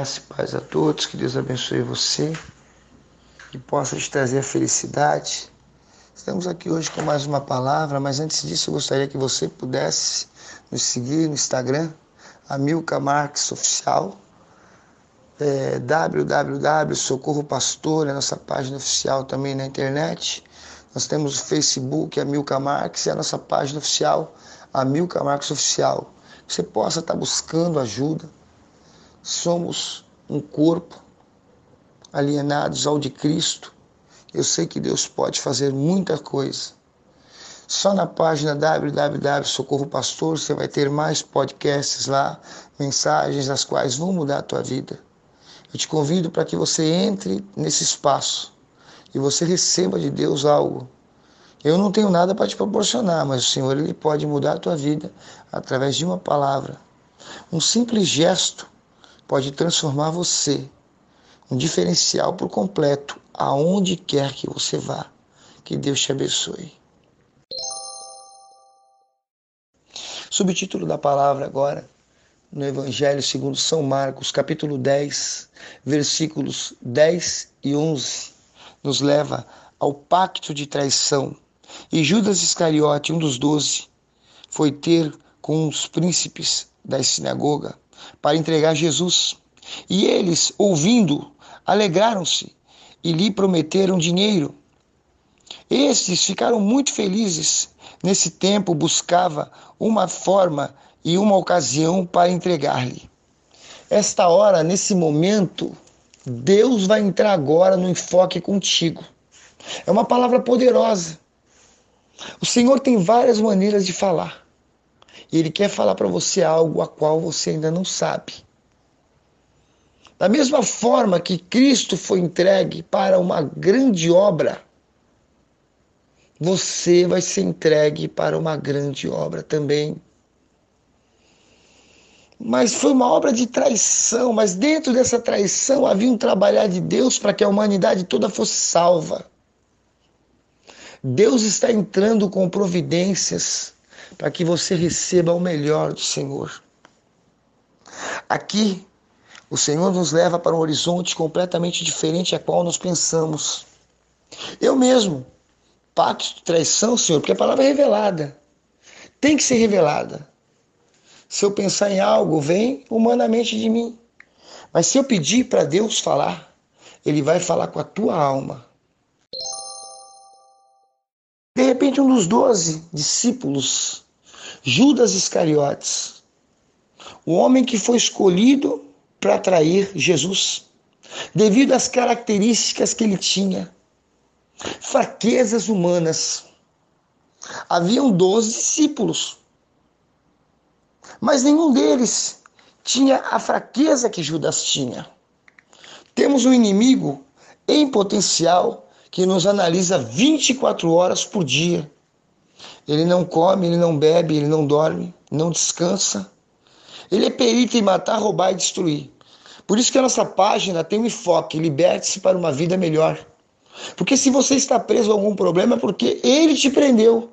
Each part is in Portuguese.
Graça e paz a todos, que Deus abençoe você, que possa te trazer felicidade. Estamos aqui hoje com mais uma palavra, mas antes disso eu gostaria que você pudesse nos seguir no Instagram, Amilca Marques Oficial, é, é a nossa página oficial também na internet. Nós temos o Facebook, Amilca Marques, e a nossa página oficial, Amilca Marques Oficial. Você possa estar buscando ajuda, somos um corpo alienados ao de Cristo. Eu sei que Deus pode fazer muita coisa. Só na página www você vai ter mais podcasts lá, mensagens as quais vão mudar a tua vida. Eu te convido para que você entre nesse espaço e você receba de Deus algo. Eu não tenho nada para te proporcionar, mas o Senhor ele pode mudar a tua vida através de uma palavra. Um simples gesto pode transformar você, um diferencial por completo, aonde quer que você vá. Que Deus te abençoe. Subtítulo da palavra agora, no Evangelho segundo São Marcos, capítulo 10, versículos 10 e 11, nos leva ao pacto de traição. E Judas Iscariote, um dos doze, foi ter com os príncipes da sinagoga para entregar Jesus. E eles, ouvindo, alegraram-se e lhe prometeram dinheiro. Estes ficaram muito felizes. Nesse tempo buscava uma forma e uma ocasião para entregar-lhe. Esta hora, nesse momento, Deus vai entrar agora no enfoque contigo. É uma palavra poderosa. O Senhor tem várias maneiras de falar. E Ele quer falar para você algo a qual você ainda não sabe. Da mesma forma que Cristo foi entregue para uma grande obra, você vai ser entregue para uma grande obra também. Mas foi uma obra de traição, mas dentro dessa traição havia um trabalhar de Deus para que a humanidade toda fosse salva. Deus está entrando com providências para que você receba o melhor do Senhor. Aqui, o Senhor nos leva para um horizonte completamente diferente a qual nós pensamos. Eu mesmo, pacto de traição, Senhor, porque a palavra é revelada. Tem que ser revelada. Se eu pensar em algo, vem humanamente de mim. Mas se eu pedir para Deus falar, Ele vai falar com a tua alma. De repente, um dos doze discípulos, Judas Iscariotes, o homem que foi escolhido para trair Jesus, devido às características que ele tinha, fraquezas humanas. Haviam doze discípulos, mas nenhum deles tinha a fraqueza que Judas tinha. Temos um inimigo em potencial que nos analisa 24 horas por dia. Ele não come, ele não bebe, ele não dorme, não descansa. Ele é perito em matar, roubar e destruir. Por isso que a nossa página tem um enfoque, liberte-se para uma vida melhor. Porque se você está preso a algum problema é porque ele te prendeu.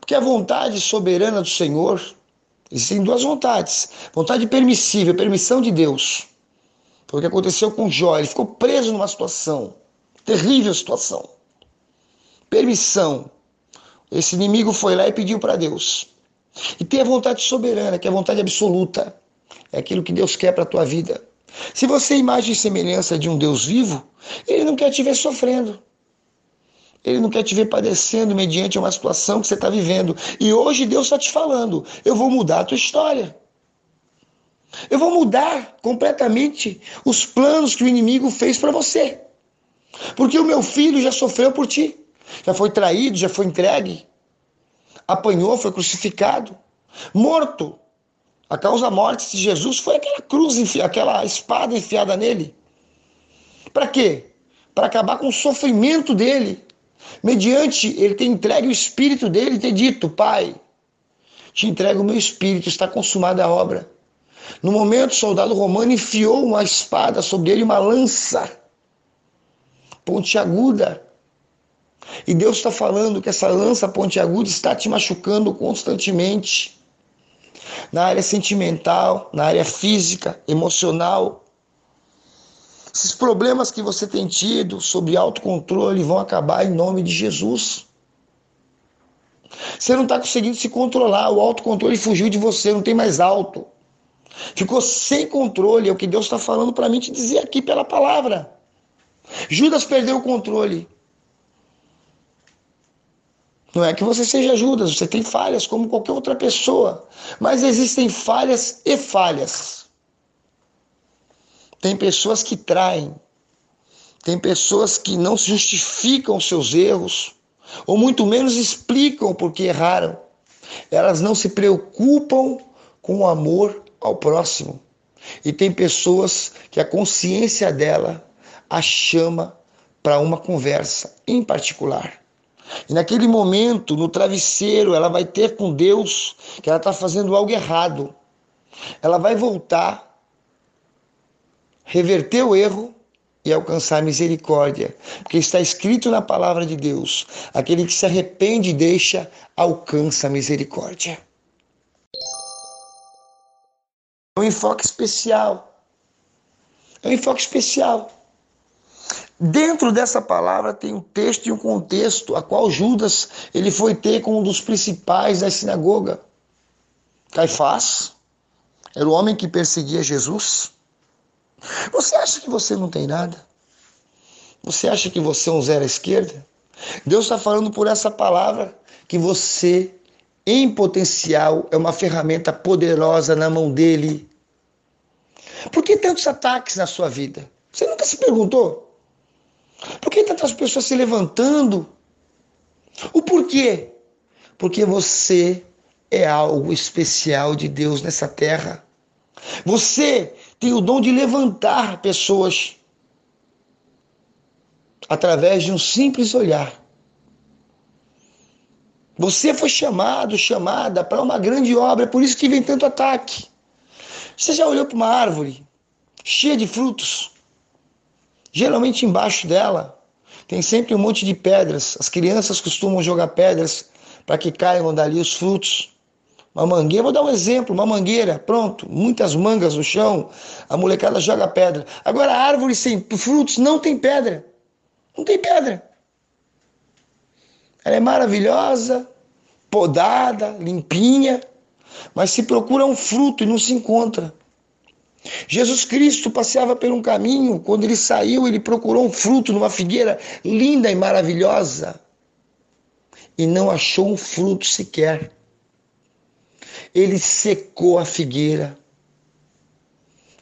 Porque a vontade soberana do Senhor, existem duas vontades. Vontade permissível, permissão de Deus. Foi o que aconteceu com Jó, ele ficou preso numa situação Terrível situação. Permissão. Esse inimigo foi lá e pediu para Deus. E tem a vontade soberana, que é a vontade absoluta. É aquilo que Deus quer para a tua vida. Se você é imagem e semelhança de um Deus vivo, ele não quer te ver sofrendo. Ele não quer te ver padecendo mediante uma situação que você está vivendo. E hoje Deus está te falando: eu vou mudar a tua história. Eu vou mudar completamente os planos que o inimigo fez para você. Porque o meu filho já sofreu por ti, já foi traído, já foi entregue, apanhou, foi crucificado, morto. A causa morte de Jesus foi aquela cruz, aquela espada enfiada nele. Para quê? Para acabar com o sofrimento dele. Mediante ele ter entregue o espírito dele e ter dito: Pai, te entrego o meu espírito, está consumada a obra. No momento, o soldado romano enfiou uma espada sobre ele, uma lança pontiaguda. E Deus está falando que essa lança pontiaguda está te machucando constantemente. Na área sentimental, na área física, emocional. Esses problemas que você tem tido sobre autocontrole vão acabar em nome de Jesus. Você não está conseguindo se controlar, o autocontrole fugiu de você, não tem mais alto. Ficou sem controle, é o que Deus está falando para mim te dizer aqui pela palavra. Judas perdeu o controle. Não é que você seja Judas, você tem falhas como qualquer outra pessoa. Mas existem falhas e falhas. Tem pessoas que traem. Tem pessoas que não justificam seus erros, ou muito menos explicam por que erraram. Elas não se preocupam com o amor ao próximo. E tem pessoas que a consciência dela a chama para uma conversa em particular. E naquele momento, no travesseiro, ela vai ter com Deus que ela está fazendo algo errado. Ela vai voltar, reverter o erro e alcançar misericórdia. Porque está escrito na palavra de Deus: aquele que se arrepende e deixa, alcança misericórdia. É um enfoque especial. É um enfoque especial. Dentro dessa palavra tem um texto e um contexto a qual Judas ele foi ter com um dos principais da sinagoga. Caifás era o homem que perseguia Jesus. Você acha que você não tem nada? Você acha que você é um zero à esquerda? Deus está falando por essa palavra que você, em potencial, é uma ferramenta poderosa na mão dele. Por que tantos ataques na sua vida? Você nunca se perguntou? Por que tantas pessoas se levantando? O porquê? Porque você é algo especial de Deus nessa terra. Você tem o dom de levantar pessoas através de um simples olhar. Você foi chamado, chamada para uma grande obra, é por isso que vem tanto ataque. Você já olhou para uma árvore cheia de frutos? Geralmente embaixo dela tem sempre um monte de pedras. As crianças costumam jogar pedras para que caiam dali os frutos. Uma mangueira, vou dar um exemplo, uma mangueira, pronto, muitas mangas no chão, a molecada joga pedra. Agora árvore sem frutos não tem pedra. Não tem pedra. Ela é maravilhosa, podada, limpinha, mas se procura um fruto e não se encontra. Jesus Cristo passeava por um caminho, quando ele saiu, ele procurou um fruto numa figueira linda e maravilhosa e não achou um fruto sequer. Ele secou a figueira,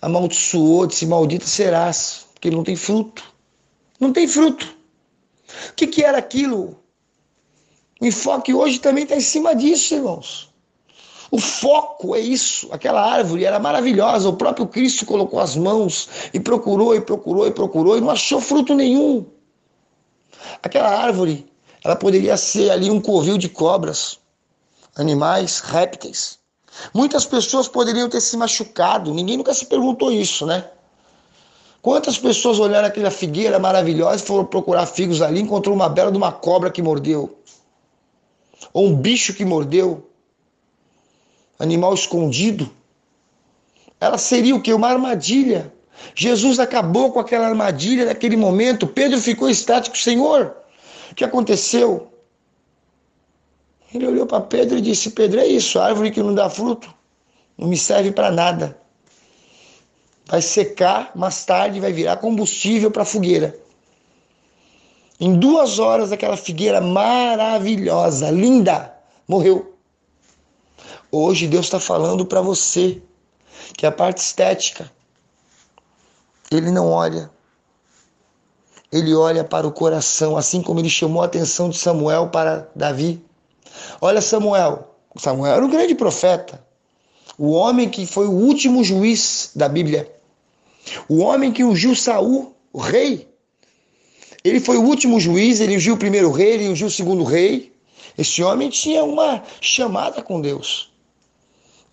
amaldiçoou, disse: Maldita serás, porque não tem fruto. Não tem fruto. O que, que era aquilo? O enfoque hoje também está em cima disso, irmãos. O foco é isso. Aquela árvore era maravilhosa. O próprio Cristo colocou as mãos e procurou e procurou e procurou e não achou fruto nenhum. Aquela árvore, ela poderia ser ali um covil de cobras, animais, répteis. Muitas pessoas poderiam ter se machucado. Ninguém nunca se perguntou isso, né? Quantas pessoas olharam aquela figueira maravilhosa e foram procurar figos ali, encontrou uma bela de uma cobra que mordeu, ou um bicho que mordeu, animal escondido, ela seria o que? Uma armadilha. Jesus acabou com aquela armadilha naquele momento. Pedro ficou estático, Senhor, o que aconteceu? Ele olhou para Pedro e disse: Pedro, é isso, árvore que não dá fruto, não me serve para nada. Vai secar, mais tarde vai virar combustível para a fogueira. Em duas horas, aquela figueira maravilhosa, linda, morreu. Hoje Deus está falando para você que a parte estética, ele não olha. Ele olha para o coração, assim como ele chamou a atenção de Samuel para Davi. Olha Samuel, Samuel era um grande profeta, o homem que foi o último juiz da Bíblia, o homem que ungiu Saul, o rei. Ele foi o último juiz, ele ungiu o primeiro rei, ele ungiu o segundo rei. Esse homem tinha uma chamada com Deus.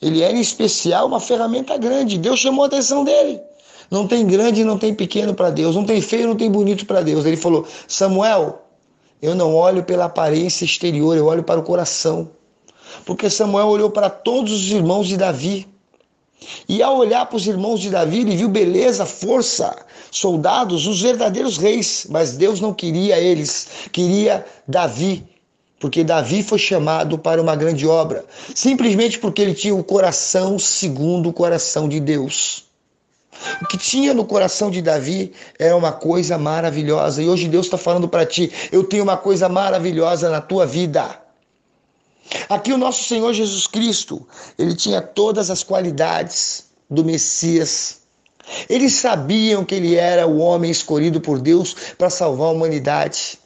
Ele era em especial uma ferramenta grande. Deus chamou a atenção dele. Não tem grande não tem pequeno para Deus. Não tem feio não tem bonito para Deus. Ele falou: Samuel, eu não olho pela aparência exterior, eu olho para o coração. Porque Samuel olhou para todos os irmãos de Davi. E ao olhar para os irmãos de Davi, ele viu beleza, força, soldados, os verdadeiros reis. Mas Deus não queria eles, queria Davi. Porque Davi foi chamado para uma grande obra, simplesmente porque ele tinha o coração segundo o coração de Deus. O que tinha no coração de Davi era uma coisa maravilhosa. E hoje Deus está falando para ti: eu tenho uma coisa maravilhosa na tua vida. Aqui o nosso Senhor Jesus Cristo, ele tinha todas as qualidades do Messias. Eles sabiam que ele era o homem escolhido por Deus para salvar a humanidade.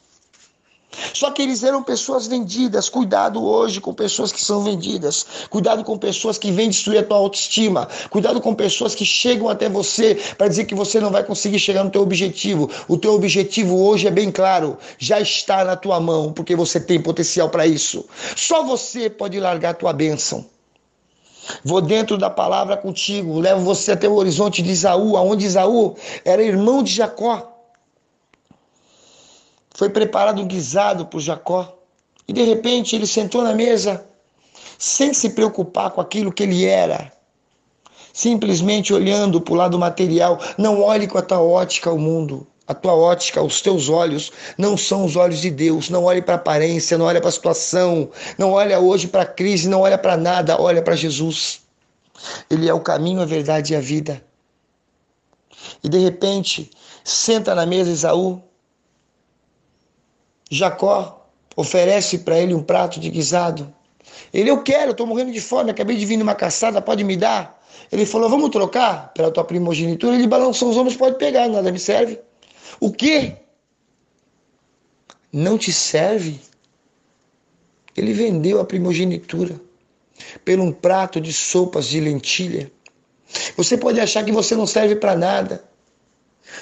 Só que eles eram pessoas vendidas. Cuidado hoje com pessoas que são vendidas. Cuidado com pessoas que vêm destruir a tua autoestima. Cuidado com pessoas que chegam até você para dizer que você não vai conseguir chegar no teu objetivo. O teu objetivo hoje é bem claro, já está na tua mão, porque você tem potencial para isso. Só você pode largar a tua bênção. Vou dentro da palavra contigo, levo você até o horizonte de Isaú, aonde Isaú era irmão de Jacó. Foi preparado um guisado por Jacó. E de repente ele sentou na mesa, sem se preocupar com aquilo que ele era. Simplesmente olhando para o lado material. Não olhe com a tua ótica o mundo. A tua ótica, os teus olhos não são os olhos de Deus. Não olhe para a aparência, não olhe para a situação, não olha hoje para a crise, não olha para nada, olha para Jesus. Ele é o caminho, a verdade e a vida. E de repente, senta na mesa Isaú, Jacó oferece para ele um prato de guisado. Ele, eu quero, estou morrendo de fome, acabei de vir numa caçada, pode me dar? Ele falou, vamos trocar pela tua primogenitura? Ele balançou os ombros, pode pegar, nada me serve. O quê? Não te serve? Ele vendeu a primogenitura por um prato de sopas de lentilha. Você pode achar que você não serve para nada.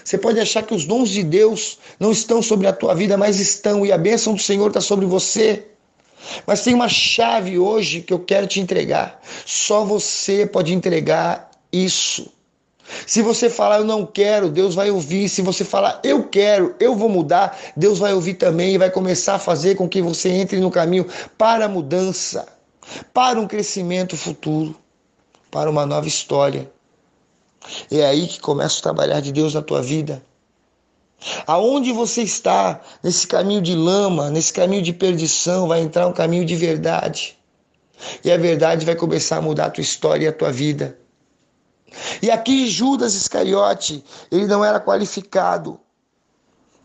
Você pode achar que os dons de Deus não estão sobre a tua vida, mas estão, e a bênção do Senhor está sobre você. Mas tem uma chave hoje que eu quero te entregar. Só você pode entregar isso. Se você falar eu não quero, Deus vai ouvir. Se você falar eu quero, eu vou mudar, Deus vai ouvir também e vai começar a fazer com que você entre no caminho para a mudança, para um crescimento futuro, para uma nova história. É aí que começa o trabalhar de Deus na tua vida. Aonde você está nesse caminho de lama, nesse caminho de perdição, vai entrar um caminho de verdade. E a verdade vai começar a mudar a tua história e a tua vida. E aqui Judas Iscariote, ele não era qualificado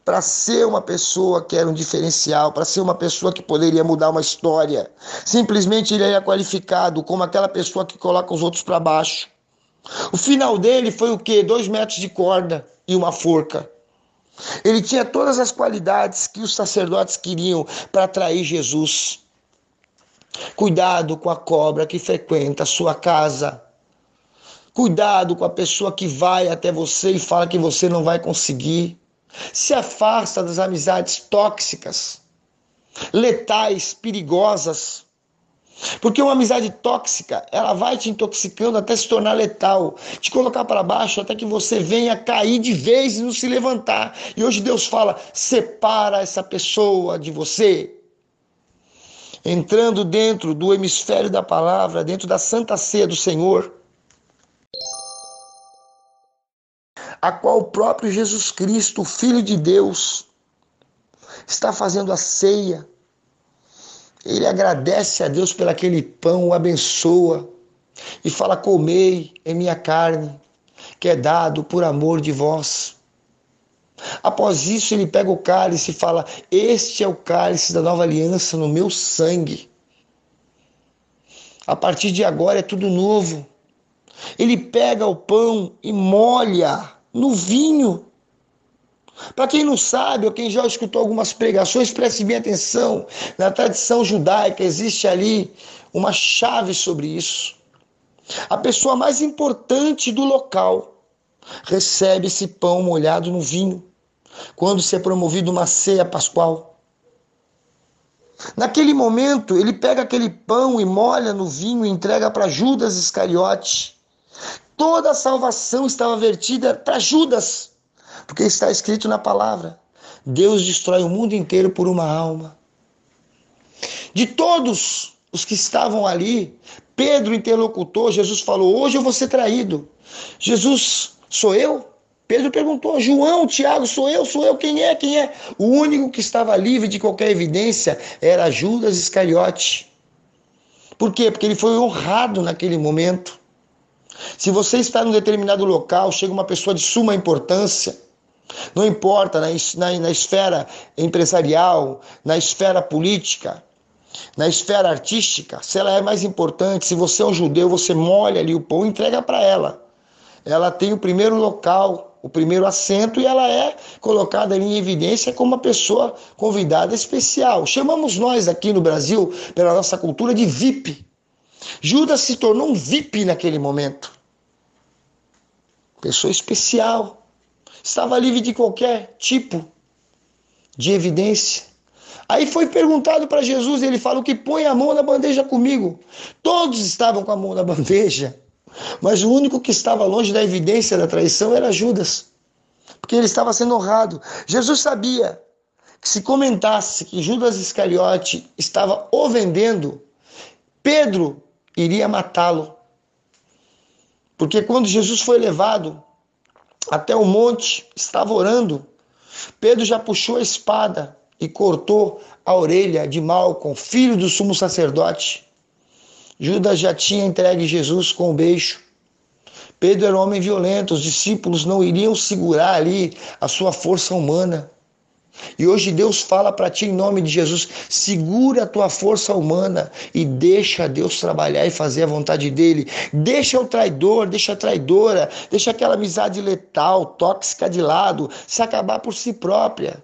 para ser uma pessoa que era um diferencial, para ser uma pessoa que poderia mudar uma história. Simplesmente ele era qualificado como aquela pessoa que coloca os outros para baixo. O final dele foi o quê? Dois metros de corda e uma forca. Ele tinha todas as qualidades que os sacerdotes queriam para atrair Jesus. Cuidado com a cobra que frequenta a sua casa. Cuidado com a pessoa que vai até você e fala que você não vai conseguir. Se afasta das amizades tóxicas, letais, perigosas. Porque uma amizade tóxica, ela vai te intoxicando até se tornar letal, te colocar para baixo até que você venha cair de vez e não se levantar. E hoje Deus fala: separa essa pessoa de você. Entrando dentro do hemisfério da palavra, dentro da santa ceia do Senhor, a qual o próprio Jesus Cristo, Filho de Deus, está fazendo a ceia ele agradece a Deus pelo aquele pão, o abençoa e fala: Comei em minha carne, que é dado por amor de vós. Após isso, ele pega o cálice e fala: Este é o cálice da nova aliança no meu sangue. A partir de agora é tudo novo. Ele pega o pão e molha no vinho para quem não sabe, ou quem já escutou algumas pregações, preste bem atenção. Na tradição judaica existe ali uma chave sobre isso. A pessoa mais importante do local recebe esse pão molhado no vinho, quando se é promovido uma ceia pascual. Naquele momento, ele pega aquele pão e molha no vinho e entrega para Judas Iscariote. Toda a salvação estava vertida para Judas. Porque está escrito na palavra: Deus destrói o mundo inteiro por uma alma. De todos os que estavam ali, Pedro, interlocutor, Jesus falou: Hoje eu vou ser traído. Jesus, sou eu? Pedro perguntou: João, Tiago, sou eu? Sou eu? Quem é? Quem é? O único que estava livre de qualquer evidência era Judas Iscariote. Por quê? Porque ele foi honrado naquele momento. Se você está num determinado local, chega uma pessoa de suma importância, não importa na, na, na esfera empresarial, na esfera política, na esfera artística, se ela é mais importante, se você é um judeu, você molha ali o pão e entrega para ela. Ela tem o primeiro local, o primeiro assento e ela é colocada ali em evidência como uma pessoa convidada especial. Chamamos nós aqui no Brasil, pela nossa cultura, de VIP. Judas se tornou um VIP naquele momento. Pessoa especial. Estava livre de qualquer tipo de evidência. Aí foi perguntado para Jesus, e ele fala que põe a mão na bandeja comigo. Todos estavam com a mão na bandeja, mas o único que estava longe da evidência da traição era Judas, porque ele estava sendo honrado. Jesus sabia que se comentasse que Judas Iscariote estava o vendendo, Pedro iria matá-lo. Porque quando Jesus foi levado até o monte, estava orando, Pedro já puxou a espada e cortou a orelha de Malcom, filho do sumo sacerdote. Judas já tinha entregue Jesus com um beijo. Pedro era um homem violento, os discípulos não iriam segurar ali a sua força humana. E hoje Deus fala para ti em nome de Jesus: segura a tua força humana e deixa Deus trabalhar e fazer a vontade dele. Deixa o traidor, deixa a traidora, deixa aquela amizade letal, tóxica de lado, se acabar por si própria.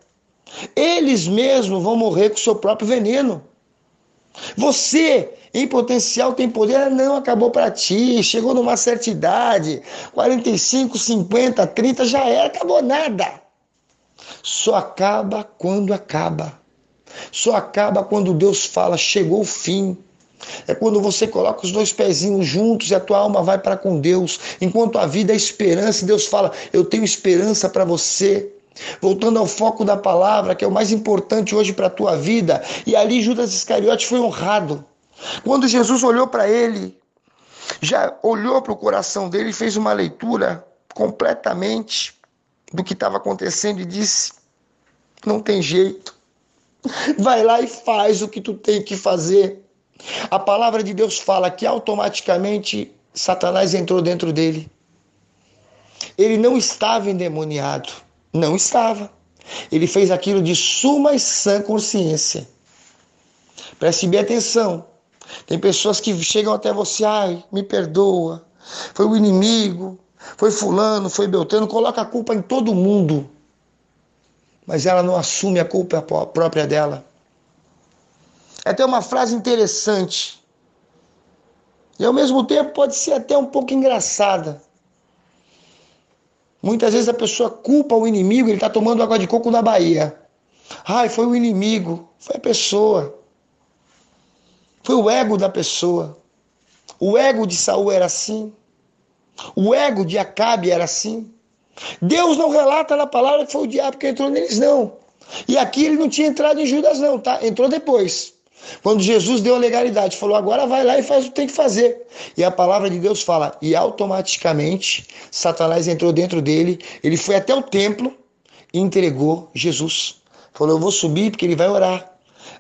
Eles mesmos vão morrer com o seu próprio veneno. Você, em potencial, tem poder. Não, acabou para ti. Chegou numa certa idade 45, 50, 30, já era, acabou nada. Só acaba quando acaba. Só acaba quando Deus fala, chegou o fim. É quando você coloca os dois pezinhos juntos e a tua alma vai para com Deus. Enquanto a vida é esperança, Deus fala: Eu tenho esperança para você. Voltando ao foco da palavra, que é o mais importante hoje para a tua vida. E ali Judas Iscariote foi honrado. Quando Jesus olhou para ele, já olhou para o coração dele e fez uma leitura completamente do que estava acontecendo e disse: Não tem jeito. Vai lá e faz o que tu tem que fazer. A palavra de Deus fala que automaticamente Satanás entrou dentro dele. Ele não estava endemoniado. Não estava. Ele fez aquilo de suma e sã consciência. Preste bem atenção. Tem pessoas que chegam até você, ai, me perdoa. Foi o inimigo, foi fulano, foi Beltrano, coloca a culpa em todo mundo. Mas ela não assume a culpa própria dela. É até uma frase interessante. E ao mesmo tempo pode ser até um pouco engraçada. Muitas vezes a pessoa culpa o inimigo, ele está tomando água de coco na Bahia. Ai, foi o inimigo, foi a pessoa. Foi o ego da pessoa. O ego de Saul era assim. O ego de Acabe era assim. Deus não relata na palavra que foi o diabo que entrou neles, não. E aqui ele não tinha entrado em Judas, não, tá? Entrou depois. Quando Jesus deu a legalidade, falou: agora vai lá e faz o que tem que fazer. E a palavra de Deus fala: e automaticamente Satanás entrou dentro dele, ele foi até o templo e entregou Jesus. Falou: eu vou subir porque ele vai orar.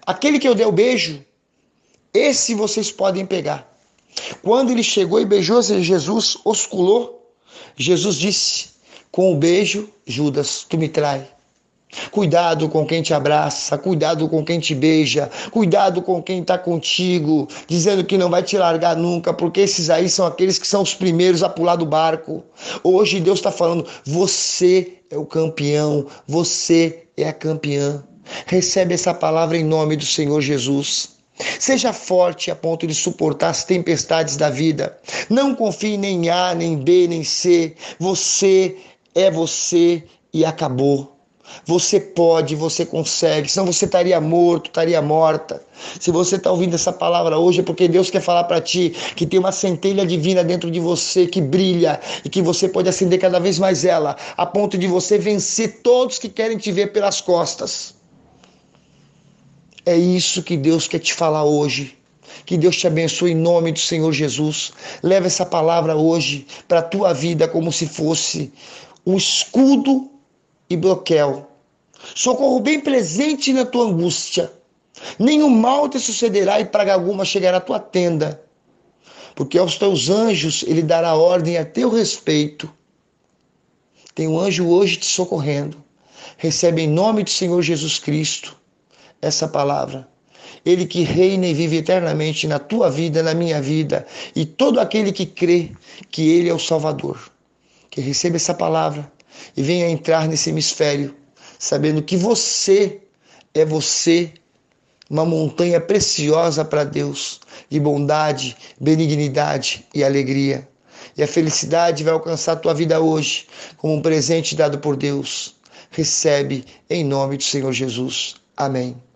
Aquele que eu dei o beijo, esse vocês podem pegar. Quando ele chegou e beijou Jesus, osculou, Jesus disse: com o beijo, Judas, tu me trai. Cuidado com quem te abraça, cuidado com quem te beija, cuidado com quem está contigo, dizendo que não vai te largar nunca, porque esses aí são aqueles que são os primeiros a pular do barco. Hoje Deus está falando: você é o campeão, você é a campeã. Recebe essa palavra em nome do Senhor Jesus. Seja forte a ponto de suportar as tempestades da vida. Não confie nem em A, nem B, nem C. Você é você e acabou. Você pode, você consegue, senão você estaria morto, estaria morta. Se você está ouvindo essa palavra hoje, é porque Deus quer falar para ti que tem uma centelha divina dentro de você que brilha e que você pode acender cada vez mais ela, a ponto de você vencer todos que querem te ver pelas costas. É isso que Deus quer te falar hoje. Que Deus te abençoe em nome do Senhor Jesus. Leva essa palavra hoje para a tua vida como se fosse um escudo e bloqueio. Socorro bem presente na tua angústia. Nenhum mal te sucederá e praga alguma chegará à tua tenda. Porque aos teus anjos ele dará ordem a teu respeito. Tem um anjo hoje te socorrendo. Recebe em nome do Senhor Jesus Cristo essa palavra. Ele que reina e vive eternamente na tua vida, na minha vida, e todo aquele que crê que Ele é o Salvador. Que receba essa palavra e venha entrar nesse hemisfério, sabendo que você é você, uma montanha preciosa para Deus, de bondade, benignidade e alegria. E a felicidade vai alcançar a tua vida hoje, como um presente dado por Deus. Recebe em nome do Senhor Jesus. Amém.